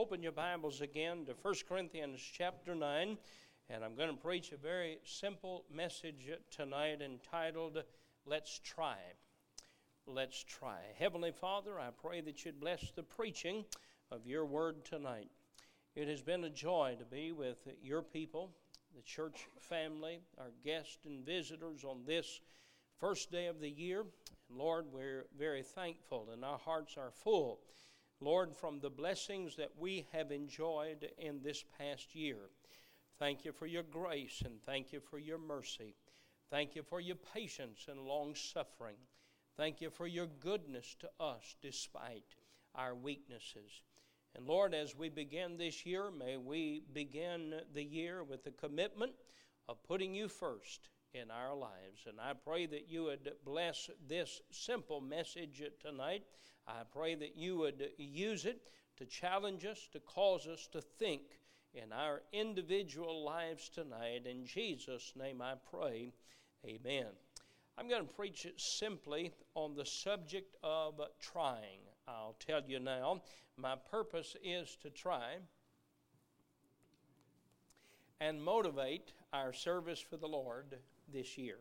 Open your Bibles again to 1 Corinthians chapter 9, and I'm going to preach a very simple message tonight entitled, Let's Try. Let's try. Heavenly Father, I pray that you'd bless the preaching of your word tonight. It has been a joy to be with your people, the church family, our guests and visitors on this first day of the year. And Lord, we're very thankful, and our hearts are full Lord, from the blessings that we have enjoyed in this past year. Thank you for your grace and thank you for your mercy. Thank you for your patience and long suffering. Thank you for your goodness to us despite our weaknesses. And Lord, as we begin this year, may we begin the year with the commitment of putting you first in our lives. And I pray that you would bless this simple message tonight I pray that you would use it to challenge us, to cause us to think in our individual lives tonight. In Jesus' name I pray. Amen. I'm going to preach it simply on the subject of trying. I'll tell you now, my purpose is to try and motivate our service for the Lord this year.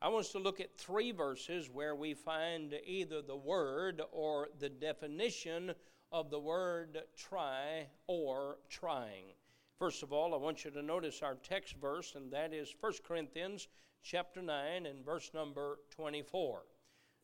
I want us to look at three verses where we find either the word or the definition of the word try or trying. First of all, I want you to notice our text verse, and that is 1 Corinthians chapter 9 and verse number 24.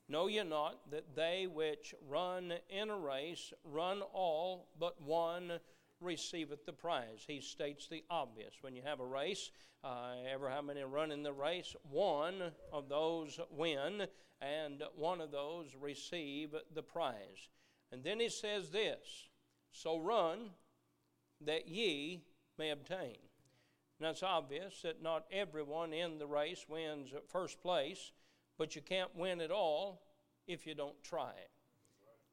Know ye not that they which run in a race run all but one receiveth the prize. He states the obvious. When you have a race, uh, ever how many run in the race, one of those win, and one of those receive the prize. And then he says this So run that ye may obtain. Now it's obvious that not everyone in the race wins first place, but you can't win at all if you don't try.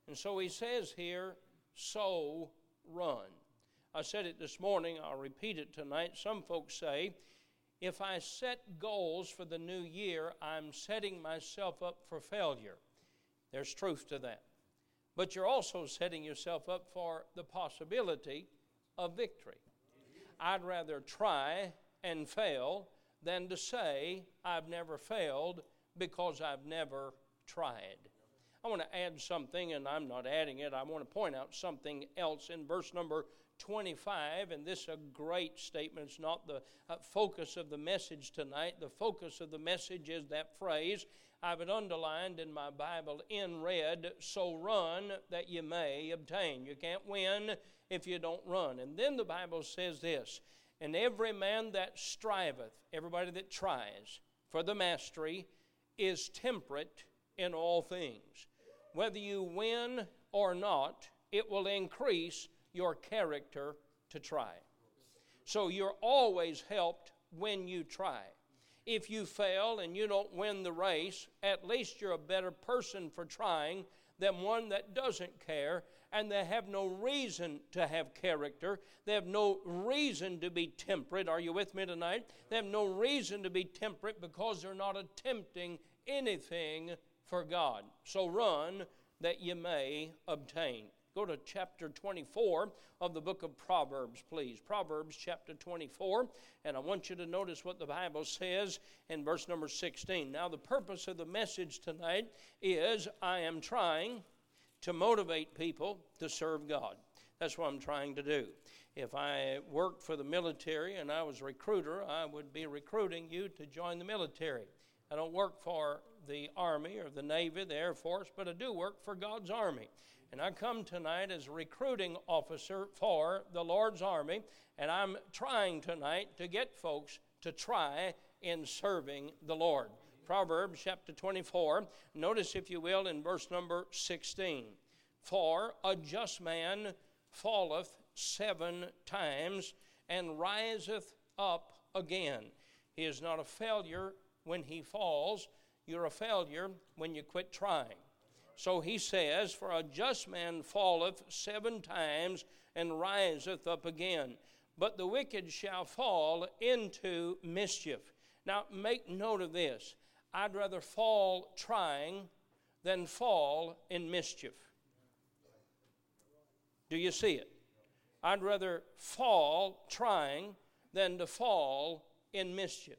And so he says here, so run. I said it this morning, I'll repeat it tonight. Some folks say, if I set goals for the new year, I'm setting myself up for failure. There's truth to that. But you're also setting yourself up for the possibility of victory. I'd rather try and fail than to say I've never failed because I've never tried. I want to add something, and I'm not adding it. I want to point out something else in verse number 25, and this is a great statement. It's not the uh, focus of the message tonight. The focus of the message is that phrase. I have it underlined in my Bible in red, so run that you may obtain. You can't win if you don't run. And then the Bible says this And every man that striveth, everybody that tries for the mastery, is temperate in all things. Whether you win or not, it will increase your character to try. So you're always helped when you try. If you fail and you don't win the race, at least you're a better person for trying than one that doesn't care and they have no reason to have character. They have no reason to be temperate. Are you with me tonight? They have no reason to be temperate because they're not attempting anything for God. So run that you may obtain. Go to chapter 24 of the book of Proverbs, please. Proverbs chapter 24. And I want you to notice what the Bible says in verse number 16. Now, the purpose of the message tonight is I am trying to motivate people to serve God. That's what I'm trying to do. If I worked for the military and I was a recruiter, I would be recruiting you to join the military. I don't work for the Army or the Navy, the Air Force, but I do work for God's Army. And I come tonight as a recruiting officer for the Lord's Army, and I'm trying tonight to get folks to try in serving the Lord. Proverbs chapter 24, notice, if you will, in verse number 16. For a just man falleth seven times and riseth up again. He is not a failure when he falls, you're a failure when you quit trying. So he says, For a just man falleth seven times and riseth up again, but the wicked shall fall into mischief. Now, make note of this. I'd rather fall trying than fall in mischief. Do you see it? I'd rather fall trying than to fall in mischief.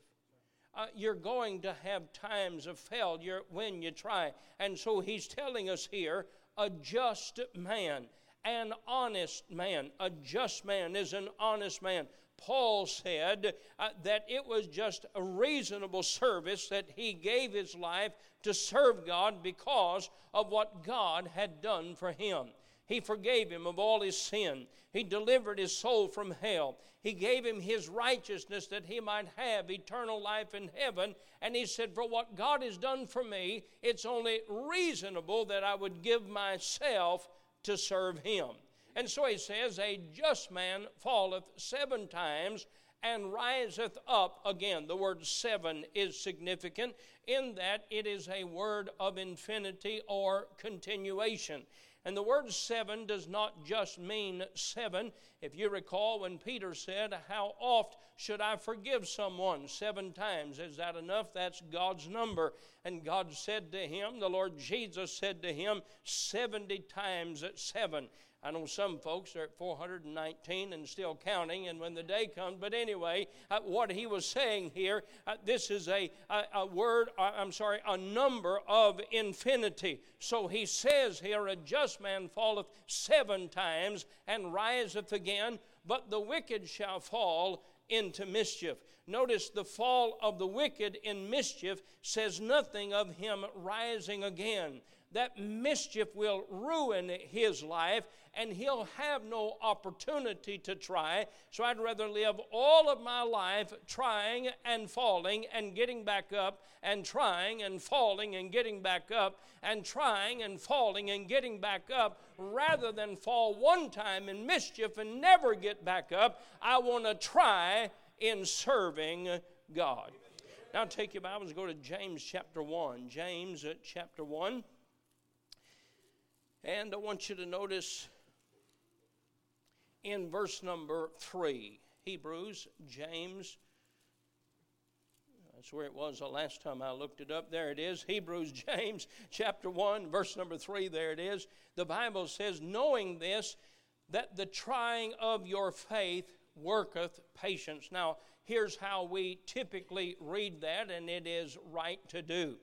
Uh, you're going to have times of failure when you try. And so he's telling us here a just man, an honest man. A just man is an honest man. Paul said uh, that it was just a reasonable service that he gave his life to serve God because of what God had done for him. He forgave him of all his sin. He delivered his soul from hell. He gave him his righteousness that he might have eternal life in heaven. And he said, For what God has done for me, it's only reasonable that I would give myself to serve him. And so he says, A just man falleth seven times and riseth up again. The word seven is significant in that it is a word of infinity or continuation. And the word seven does not just mean seven. If you recall when Peter said, How oft should I forgive someone? Seven times. Is that enough? That's God's number. And God said to him, the Lord Jesus said to him, 70 times at seven. I know some folks are at 419 and still counting, and when the day comes, but anyway, uh, what he was saying here, uh, this is a, a, a word, uh, I'm sorry, a number of infinity. So he says here, a just man falleth seven times and riseth again, but the wicked shall fall into mischief. Notice the fall of the wicked in mischief says nothing of him rising again that mischief will ruin his life and he'll have no opportunity to try. So I'd rather live all of my life trying and falling and getting back up and trying and falling and getting back up and trying and falling and getting back up rather than fall one time in mischief and never get back up. I want to try in serving God. Now take your Bibles and go to James chapter 1. James uh, chapter 1. And I want you to notice in verse number 3, Hebrews, James, that's where it was the last time I looked it up. There it is. Hebrews, James, chapter 1, verse number 3. There it is. The Bible says, Knowing this, that the trying of your faith worketh patience. Now, here's how we typically read that, and it is right to do.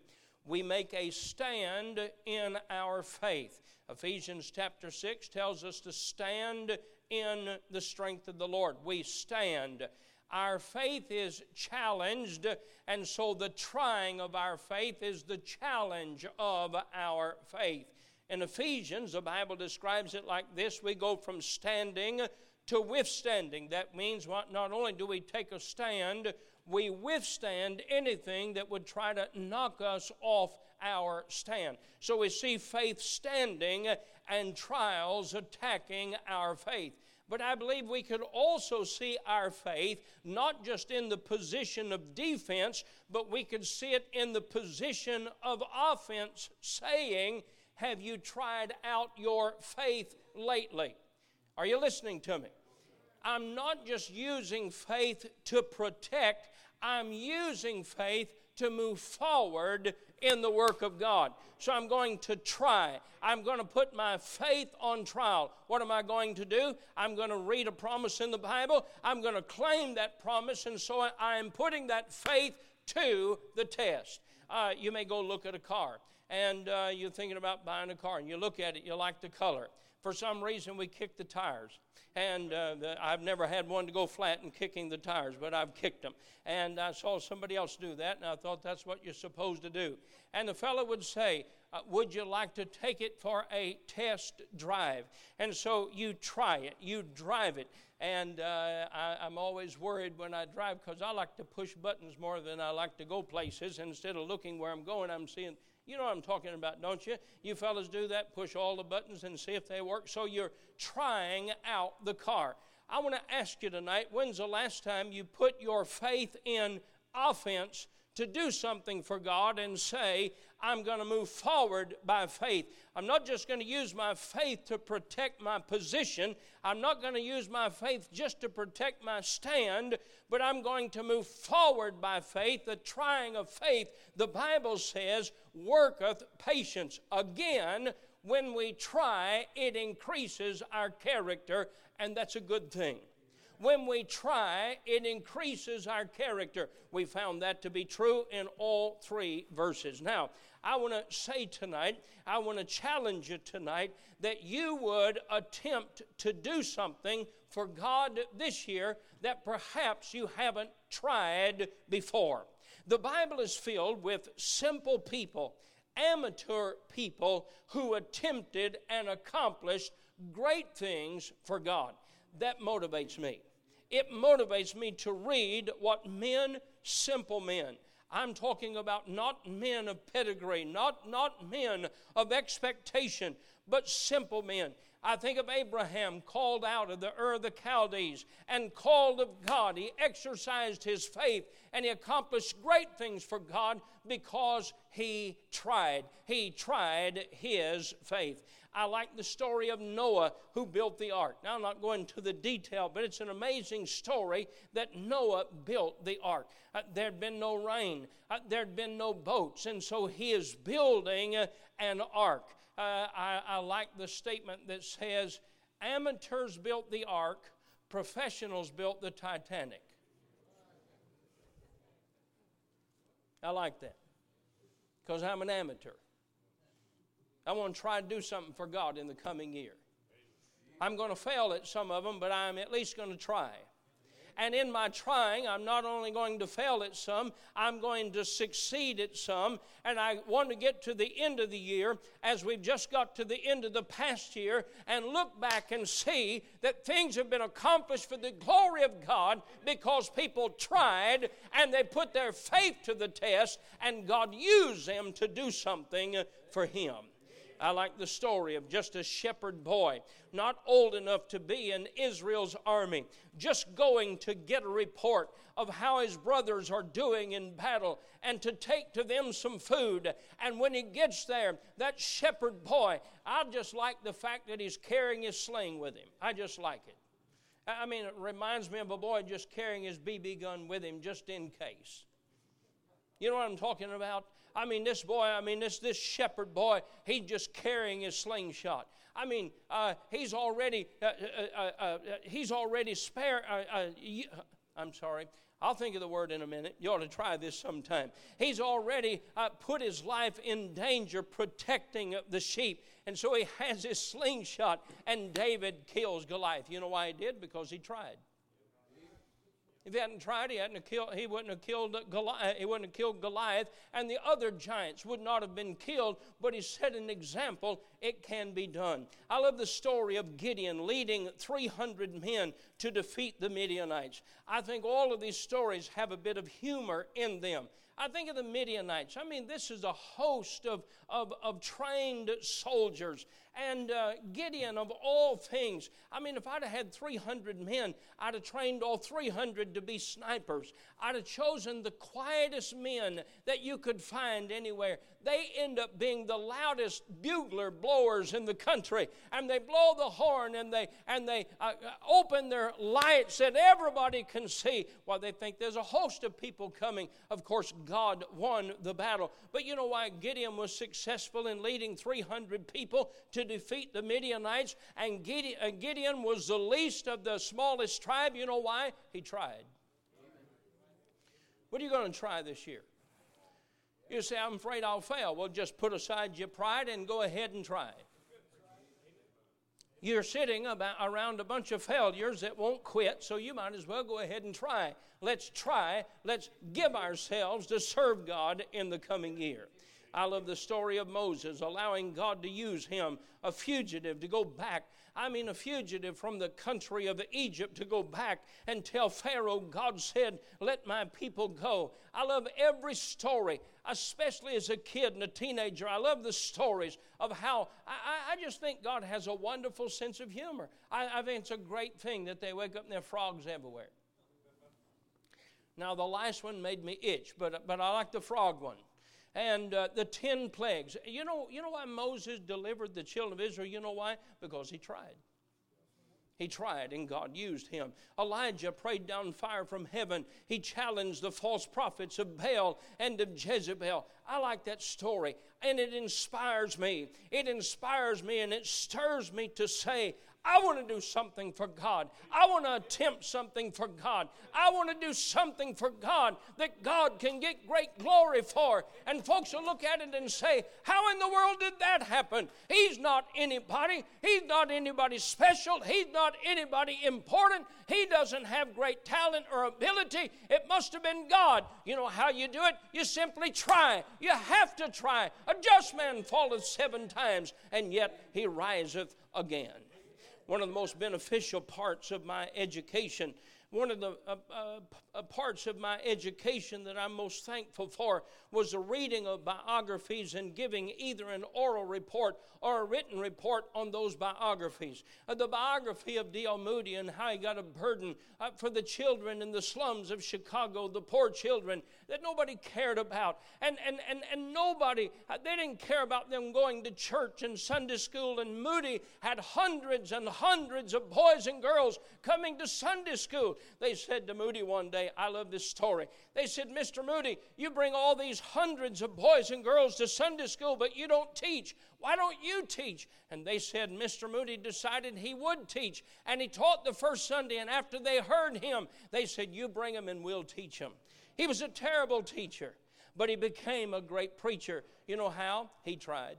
We make a stand in our faith. Ephesians chapter 6 tells us to stand in the strength of the Lord. We stand. Our faith is challenged, and so the trying of our faith is the challenge of our faith. In Ephesians, the Bible describes it like this we go from standing to withstanding. That means? Not only do we take a stand, we withstand anything that would try to knock us off our stand. So we see faith standing and trials attacking our faith. But I believe we could also see our faith not just in the position of defense, but we could see it in the position of offense, saying, Have you tried out your faith lately? Are you listening to me? I'm not just using faith to protect, I'm using faith to move forward in the work of God. So I'm going to try. I'm going to put my faith on trial. What am I going to do? I'm going to read a promise in the Bible. I'm going to claim that promise, and so I am putting that faith to the test. Uh, you may go look at a car, and uh, you're thinking about buying a car, and you look at it, you like the color. For some reason, we kick the tires and uh, I've never had one to go flat in kicking the tires, but I've kicked them. And I saw somebody else do that, and I thought that's what you're supposed to do. And the fellow would say, uh, Would you like to take it for a test drive? And so you try it, you drive it. And uh, I, am always worried when I drive because I like to push buttons more than I like to go places. Instead of looking where I'm going, I'm seeing you know what I'm talking about, don't you? You fellas do that, push all the buttons and see if they work. So you're trying out the car. I want to ask you tonight when's the last time you put your faith in offense to do something for God and say, I'm going to move forward by faith. I'm not just going to use my faith to protect my position. I'm not going to use my faith just to protect my stand, but I'm going to move forward by faith. The trying of faith, the Bible says, worketh patience. Again, when we try, it increases our character and that's a good thing. When we try, it increases our character. We found that to be true in all three verses. Now, I want to say tonight, I want to challenge you tonight that you would attempt to do something for God this year that perhaps you haven't tried before. The Bible is filled with simple people, amateur people who attempted and accomplished great things for God. That motivates me. It motivates me to read what men, simple men, I'm talking about not men of pedigree, not, not men of expectation, but simple men. I think of Abraham called out of the Ur of the Chaldees and called of God. He exercised his faith and he accomplished great things for God because he tried. He tried his faith. I like the story of Noah who built the ark. Now, I'm not going to the detail, but it's an amazing story that Noah built the ark. Uh, there'd been no rain, uh, there'd been no boats, and so he is building uh, an ark. Uh, I, I like the statement that says, Amateurs built the ark, professionals built the Titanic. I like that because I'm an amateur. I want to try to do something for God in the coming year. I'm going to fail at some of them, but I'm at least going to try. And in my trying, I'm not only going to fail at some, I'm going to succeed at some. And I want to get to the end of the year, as we've just got to the end of the past year, and look back and see that things have been accomplished for the glory of God because people tried and they put their faith to the test, and God used them to do something for Him. I like the story of just a shepherd boy, not old enough to be in Israel's army, just going to get a report of how his brothers are doing in battle and to take to them some food. And when he gets there, that shepherd boy, I just like the fact that he's carrying his sling with him. I just like it. I mean, it reminds me of a boy just carrying his BB gun with him just in case. You know what I'm talking about? I mean, this boy, I mean, this, this shepherd boy, he's just carrying his slingshot. I mean, uh, he's already, uh, uh, uh, uh he's already spare, uh, I'm sorry, I'll think of the word in a minute. You ought to try this sometime. He's already put his life in danger protecting the sheep. And so he has his slingshot, and David kills Goliath. You know why he did? Because he tried. If he hadn't tried, he, hadn't killed, he wouldn't have killed Goliath. Uh, he wouldn't have killed Goliath, and the other giants would not have been killed. But he set an example. It can be done. I love the story of Gideon leading 300 men to defeat the Midianites. I think all of these stories have a bit of humor in them. I think of the Midianites. I mean, this is a host of, of, of trained soldiers. And uh, Gideon, of all things, I mean, if I'd have had 300 men, I'd have trained all 300 to be snipers. I'd have chosen the quietest men that you could find anywhere. They end up being the loudest bugler blowers in the country. And they blow the horn and they, and they uh, uh open their lights that everybody can see. Well, they think there's a host of people coming. Of course, God won the battle. But you know why Gideon was successful in leading 300 people to defeat the Midianites, and Gideon, Gideon was the least of the smallest tribe. You know why? He tried. What are you going to try this year? You say, I'm afraid I'll fail. Well, just put aside your pride and go ahead and try. You're sitting about, around a bunch of failures that won't quit, so you might as well go ahead and try. Let's try. Let's give ourselves to serve God in the coming year. I love the story of Moses allowing God to use him, a fugitive, to go back. I mean, a fugitive from the country of Egypt to go back and tell Pharaoh, God said, Let my people go. I love every story, especially as a kid and a teenager. I love the stories of how I, I just think God has a wonderful sense of humor. I, I think it's a great thing that they wake up and there are frogs everywhere. Now, the last one made me itch, but, but I like the frog one and uh, the 10 plagues. You know, you know why Moses delivered the children of Israel? You know why? Because he tried. He tried and God used him. Elijah prayed down fire from heaven. He challenged the false prophets of Baal and of Jezebel. I like that story, and it inspires me. It inspires me and it stirs me to say, I want to do something for God. I want to attempt something for God. I want to do something for God that God can get great glory for. And folks will look at it and say, How in the world did that happen? He's not anybody. He's not anybody special. He's not anybody important. He doesn't have great talent or ability. It must have been God. You know how you do it? You simply try. You have to try. A just man falleth seven times, and yet he riseth again one of the most beneficial parts of my education one of the uh, uh, uh, parts of my education that I'm most thankful for was the reading of biographies and giving either an oral report or a written report on those biographies. Uh, the biography of D.L. Moody and how he got a burden uh, for the children in the slums of Chicago, the poor children that nobody cared about. And, and, and, and nobody, uh, they didn't care about them going to church and Sunday school. And Moody had hundreds and hundreds of boys and girls coming to Sunday school. They said to Moody one day, I love this story. They said, Mr. Moody, you bring all these hundreds of boys and girls to Sunday school, but you don't teach. Why don't you teach? And they said, Mr. Moody decided he would teach. And he taught the first Sunday. And after they heard him, they said, You bring him and we'll teach him. He was a terrible teacher, but he became a great preacher. You know how? He tried.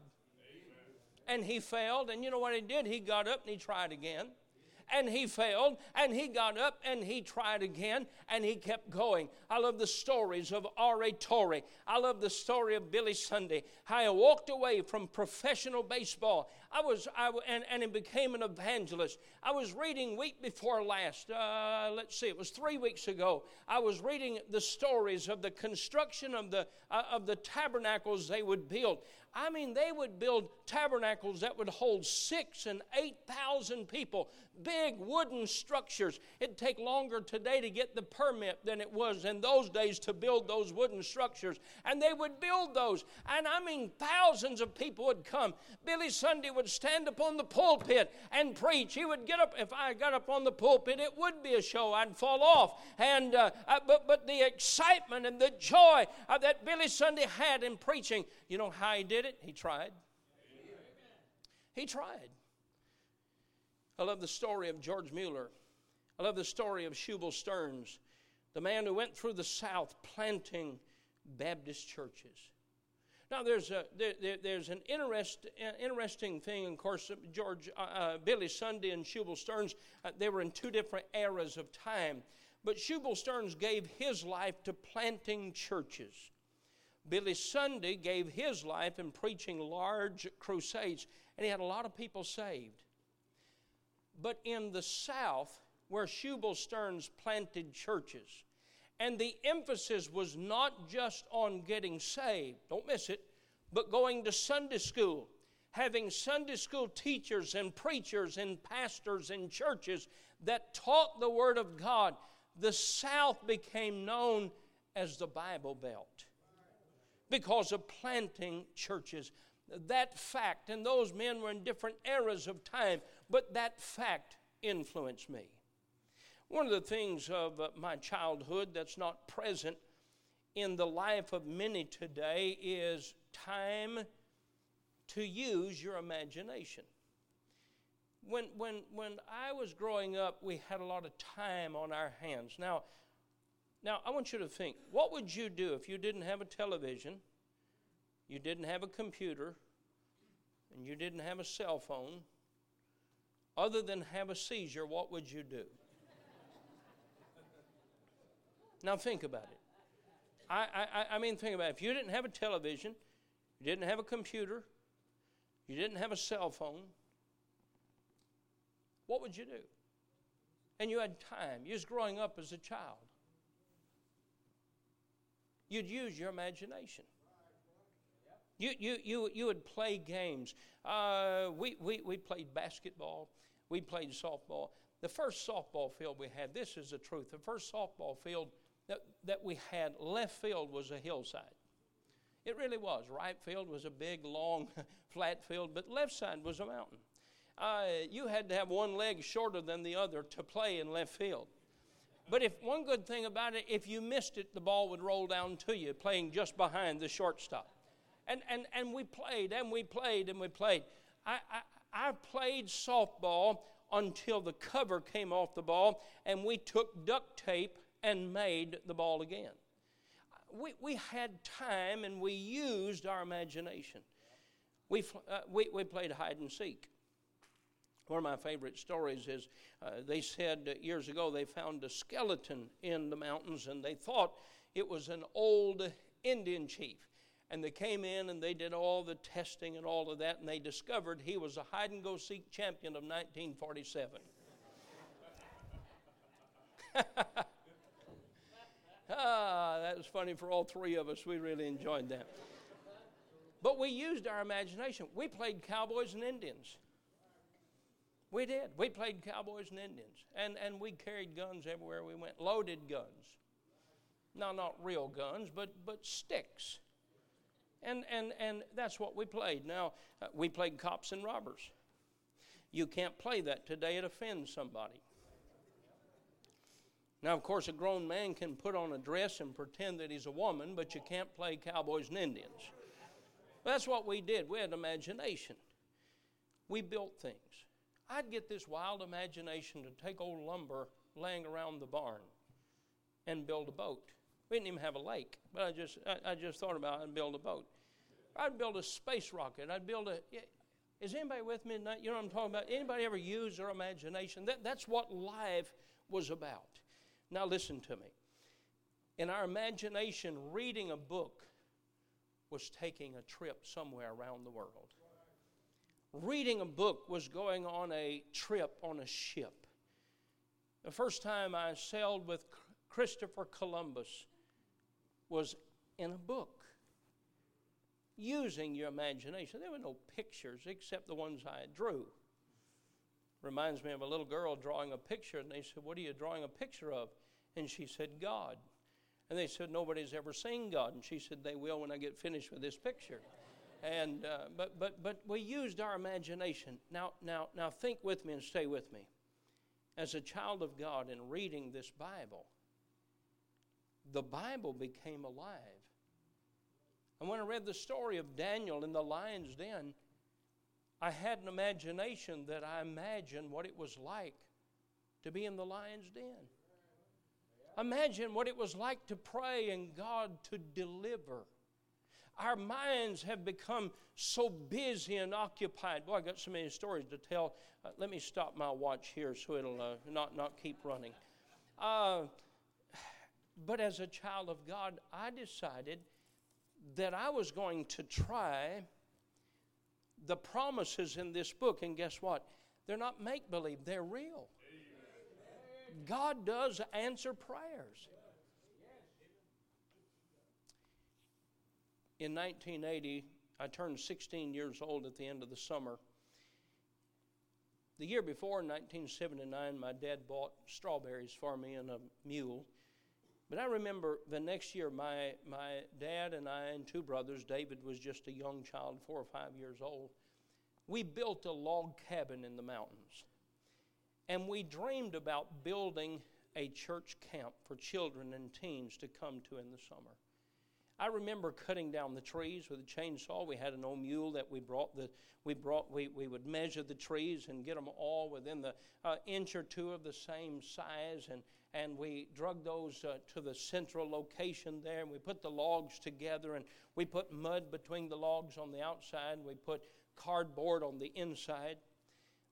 And he failed. And you know what he did? He got up and he tried again and he failed and he got up and he tried again and he kept going. I love the stories of R.A. Torrey. I love the story of Billy Sunday, how he walked away from professional baseball. I was, I, and, and became an evangelist. I was reading week before last, uh, let's see, it was three weeks ago. I was reading the stories of the construction of the, uh, of the tabernacles they would build. I mean, they would build tabernacles that would hold six and eight thousand people, big wooden structures. It'd take longer today to get the permit than it was in those days to build those wooden structures. And they would build those. And I mean, thousands of people would come. Billy Sunday would stand upon the pulpit and preach. He would get up. If I got up on the pulpit, it would be a show. I'd fall off. And uh, uh, but but the excitement and the joy uh, that Billy Sunday had in preaching. You know how he did it? He tried. He tried. I love the story of George Mueller. I love the story of Shubal Stearns, the man who went through the South planting Baptist churches. Now, there's, a, there, there, there's an interest, uh, interesting thing. Of course, George, uh, uh, Billy Sunday and Shubal Stearns, uh, they were in two different eras of time. But Shubal Stearns gave his life to planting churches. Billy Sunday gave his life in preaching large crusades, and he had a lot of people saved. But in the South, where Shubal Stearns planted churches, and the emphasis was not just on getting saved, don't miss it, but going to Sunday school, having Sunday school teachers and preachers and pastors and churches that taught the Word of God, the South became known as the Bible Belt because of planting churches. That fact, and those men were in different eras of time, but that fact influenced me. One of the things of uh, my childhood that's not present in the life of many today is time to use your imagination. When, when, when I was growing up, we had a lot of time on our hands. Now, now, I want you to think what would you do if you didn't have a television, you didn't have a computer, and you didn't have a cell phone? Other than have a seizure, what would you do? Now, think about it. I, I, I mean, think about it. If you didn't have a television, you didn't have a computer, you didn't have a cell phone, what would you do? And you had time. You was growing up as a child you'd use your imagination. You, you, you, you would play games. Uh, we, we, we played basketball, we played softball. The first softball field we had, this is the truth, the first softball field that, that we had, left field was a hillside. It really was. Right field was a big, long, flat field, but left side was a mountain. Uh, you had to have one leg shorter than the other to play in left field. But if one good thing about it, if you missed it, the ball would roll down to you, playing just behind the shortstop. And, and, and we played and we played and we played. I, I, I played softball until the cover came off the ball and we took duct tape and made the ball again. We, we had time and we used our imagination. We, uh, we, we played hide and seek. One of my favorite stories is uh, they said years ago they found a skeleton in the mountains and they thought it was an old Indian chief. And they came in and they did all the testing and all of that, and they discovered he was a hide and go seek champion of 1947. ah, that was funny for all three of us. We really enjoyed that. But we used our imagination. We played cowboys and Indians. We did. We played cowboys and Indians. And, and we carried guns everywhere we went, loaded guns. No, not real guns, but, but sticks. And, and, and that's what we played. Now, uh, we played cops and robbers. You can't play that today, it offends somebody. Now, of course, a grown man can put on a dress and pretend that he's a woman, but you can't play cowboys and Indians. That's what we did. We had imagination. We built things. I'd get this wild imagination to take old lumber laying around the barn and build a boat. We didn't even have a lake, but I just I, I just thought about it and build a boat. I'd build a space rocket. I'd build a. Is anybody with me tonight? You know what I'm talking about? Anybody ever use their imagination? That, that's what life was about. Now listen to me. In our imagination, reading a book was taking a trip somewhere around the world. Reading a book was going on a trip on a ship. The first time I sailed with Christopher Columbus was in a book using your imagination. There were no pictures except the ones I drew. Reminds me of a little girl drawing a picture, and they said, What are you drawing a picture of? And she said, God. And they said, Nobody's ever seen God. And she said, They will when I get finished with this picture. And, uh, but, but, but we used our imagination. Now, now, now think with me and stay with me. As a child of God in reading this Bible, the Bible became alive. And when I read the story of Daniel in the lion's den, I had an imagination that I imagined what it was like to be in the lion's den. Imagine what it was like to pray and God to deliver. Our minds have become so busy and occupied. Boy, I got so many stories to tell. Uh, let me stop my watch here so it'll uh, not, not keep running. Uh, but as a child of God, I decided that I was going to try the promises in this book. And guess what? They're not make believe, they're real. God does answer prayers. In 1980, I turned 16 years old at the end of the summer. The year before, in 1979, my dad bought strawberries for me and a mule. But I remember the next year, my, my dad and I and two brothers, David was just a young child, four or five years old, we built a log cabin in the mountains. And we dreamed about building a church camp for children and teens to come to in the summer. I remember cutting down the trees with a chainsaw. We had an old mule that we brought. The, we brought. We, we would measure the trees and get them all within the uh, inch or two of the same size, and and we drug those uh, to the central location there, and we put the logs together, and we put mud between the logs on the outside, and we put cardboard on the inside.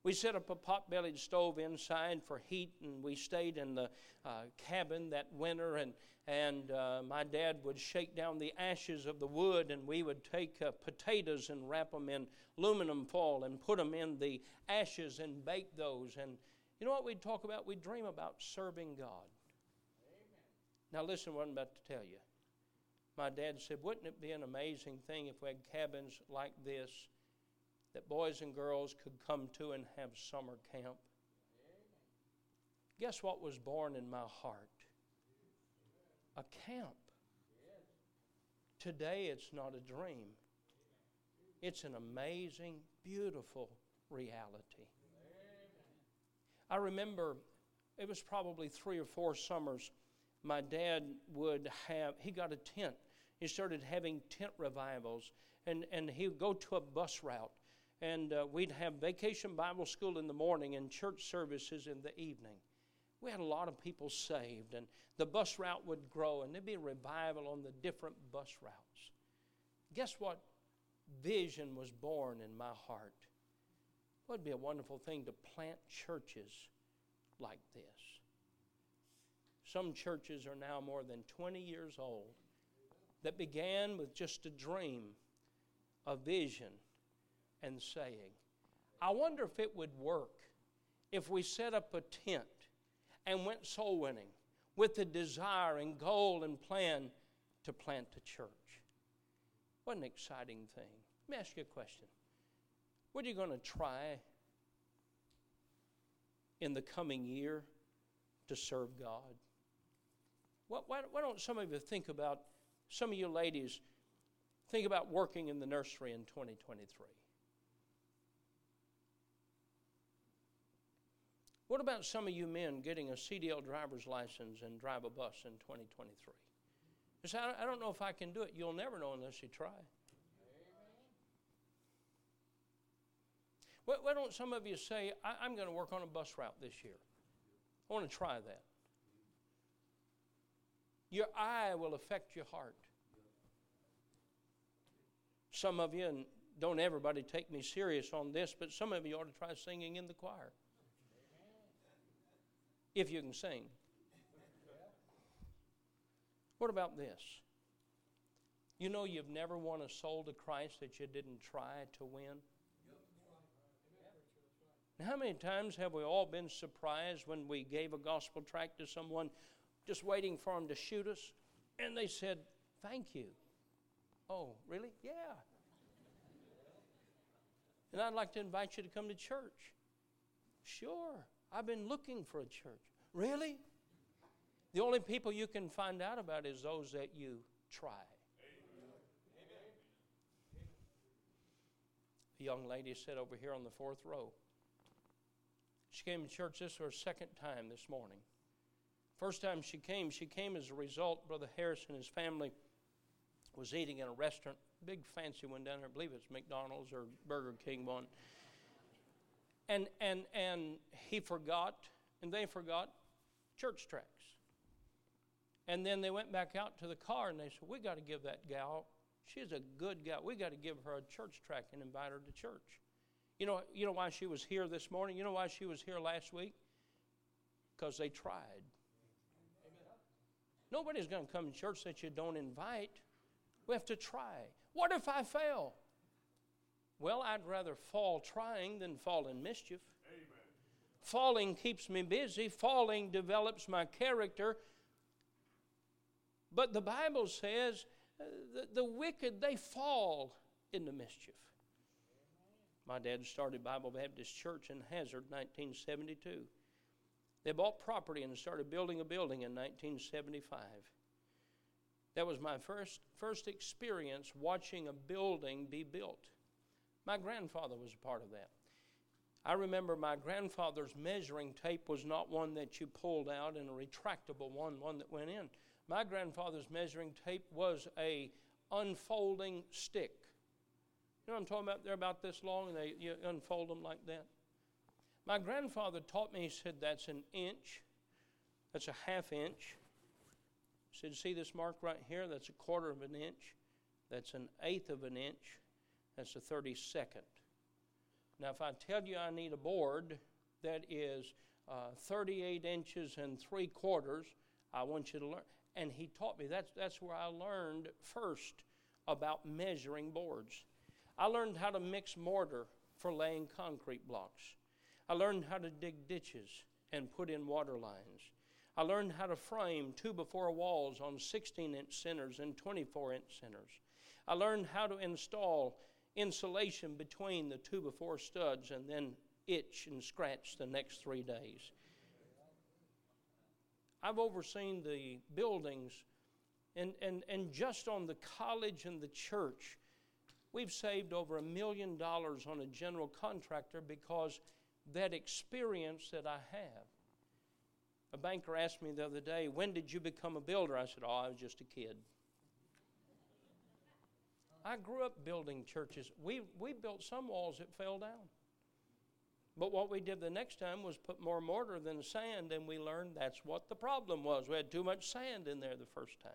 We set up a pot bellied stove inside for heat, and we stayed in the uh, cabin that winter. And, and uh, my dad would shake down the ashes of the wood, and we would take uh, potatoes and wrap them in aluminum foil and put them in the ashes and bake those. And you know what we'd talk about? We'd dream about serving God. Amen. Now, listen what I'm about to tell you. My dad said, Wouldn't it be an amazing thing if we had cabins like this that boys and girls could come to and have summer camp? Guess what was born in my heart? A camp. Today it's not a dream, it's an amazing, beautiful reality. I remember it was probably three or four summers. My dad would have, he got a tent. He started having tent revivals. and, and he would go to a bus route. And uh, we'd have vacation Bible school in the morning and church services in the evening. We had a lot of people saved, and the bus route would grow, and there'd be a revival on the different bus routes. Guess what? Vision was born in my heart. It would be a wonderful thing to plant churches like this. Some churches are now more than 20 years old that began with just a dream, a vision, and saying, I wonder if it would work if we set up a tent and went soul winning with the desire and goal and plan to plant a church. What an exciting thing. Let me ask you a question. What are you going to try in the coming year to serve God? Why, why, don't some of you think about, some of you ladies, think about working in the nursery in 2023? What about some of you men getting a CDL driver's license and drive a bus in 2023? Say, I don't know if I can do it. You'll never know unless you try. Why, why don't some of you say, I, am going to work on a bus route this year? I want to try that. Your eye will affect your heart. Some of you, and don't everybody take me serious on this, but some of you ought to try singing in the choir. If you can sing. What about this? You know, you've never won a soul to Christ that you didn't try to win. How many times have we all been surprised when we gave a gospel tract to someone just waiting for them to shoot us? And they said, Thank you. Oh, really? Yeah. And I'd like to invite you to come to church. Sure. I've been looking for a church. Really? The only people you can find out about is those that you try. A young lady sat over here on the fourth row. She came to church this her second time this morning. First time she came, she came as a result, Brother Harris and his family was eating in a restaurant, big fancy one down there, I believe it's McDonald's or Burger King one. And and and he forgot, and they forgot church tracts. And then they went back out to the car and they said, We got to give that gal, she's a good gal, we got to give her a church tract and invite her to church. You know, you know why she was here this morning? You know why she was here last week? Because they tried. Nobody's going to come to church that you don't invite. We have to try. What if I fail? Well, I'd rather fall trying than fall in mischief. Amen. Falling keeps me busy, falling develops my character. But the Bible says uh, the, the wicked, they fall into mischief. My dad started Bible Baptist Church in Hazard 1972. They bought property and started building a building in 1975. That was my first, first experience watching a building be built. My grandfather was a part of that. I remember my grandfather's measuring tape was not one that you pulled out and a retractable one, one that went in. My grandfather's measuring tape was a unfolding stick. You know what I'm talking about? They're about this long and they you unfold them like that. My grandfather taught me, he said, that's an inch, that's a half inch. He said, see this mark right here? That's a quarter of an inch. That's an eighth of an inch. That's the 32nd. Now, if I tell you I need a board that is uh, 38 inches and three quarters, I want you to learn. And he taught me that's, that's where I learned first about measuring boards. I learned how to mix mortar for laying concrete blocks. I learned how to dig ditches and put in water lines. I learned how to frame two by four walls on 16 inch centers and 24 inch centers. I learned how to install insulation between the two by four studs and then itch and scratch the next three days. I've overseen the buildings, and, and, and just on the college and the church, we've saved over a million dollars on a general contractor because that experience that I have. A banker asked me the other day, When did you become a builder? I said, Oh, I was just a kid. I grew up building churches. We, we built some walls that fell down. But what we did the next time was put more mortar than sand, and we learned that's what the problem was. We had too much sand in there the first time.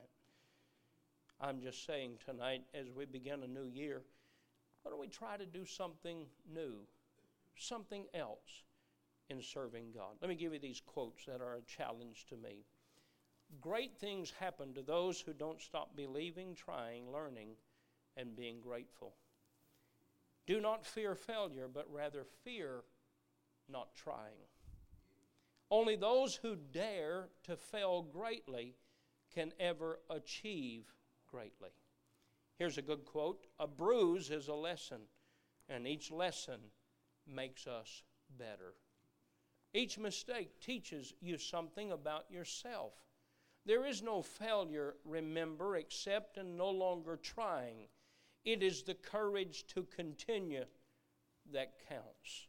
I'm just saying tonight, as we begin a new year, why don't we try to do something new, something else in serving God? Let me give you these quotes that are a challenge to me. Great things happen to those who don't stop believing, trying, learning, and being grateful. Do not fear failure, but rather fear not trying. Only those who dare to fail greatly can ever achieve greatly. Here's a good quote A bruise is a lesson, and each lesson makes us better. Each mistake teaches you something about yourself. There is no failure, remember, except in no longer trying. It is the courage to continue that counts.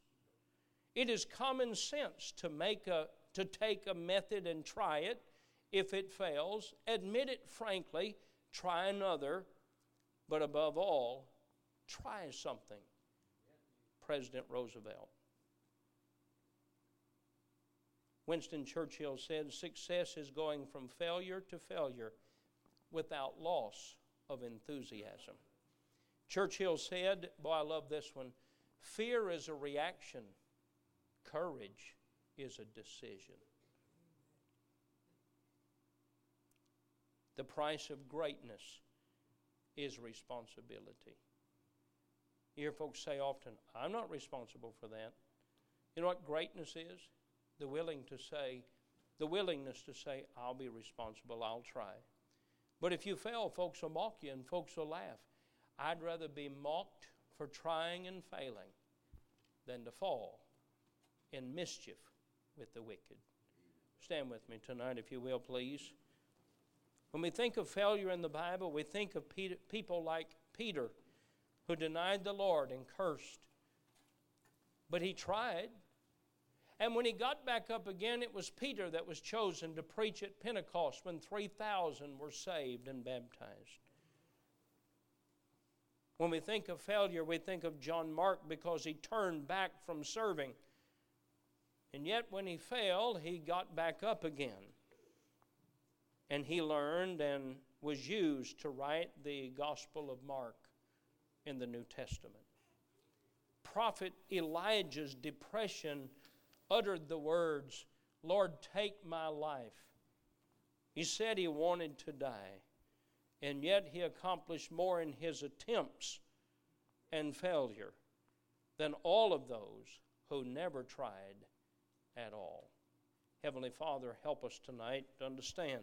It is common sense to make a to take a method and try it. If it fails, admit it frankly, try another, but above all, try something. President Roosevelt. Winston Churchill said, Success is going from failure to failure without loss of enthusiasm. Churchill said, Boy, I love this one fear is a reaction, courage is a decision. The price of greatness is responsibility. You hear folks say often, I'm not responsible for that. You know what greatness is? the willing to say, the willingness to say, I'll be responsible, I'll try. But if you fail, folks will mock you and folks will laugh. I'd rather be mocked for trying and failing than to fall in mischief with the wicked. Stand with me tonight, if you will, please. When we think of failure in the Bible, we think of Peter, people like Peter, who denied the Lord and cursed. But he tried. And when he got back up again, it was Peter that was chosen to preach at Pentecost when 3,000 were saved and baptized. When we think of failure, we think of John Mark because he turned back from serving. And yet, when he failed, he got back up again. And he learned and was used to write the Gospel of Mark in the New Testament. Prophet Elijah's depression uttered the words, Lord, take my life. He said he wanted to die, and yet he accomplished more in his attempts and failure than all of those who never tried at all. Heavenly Father, help us tonight to understand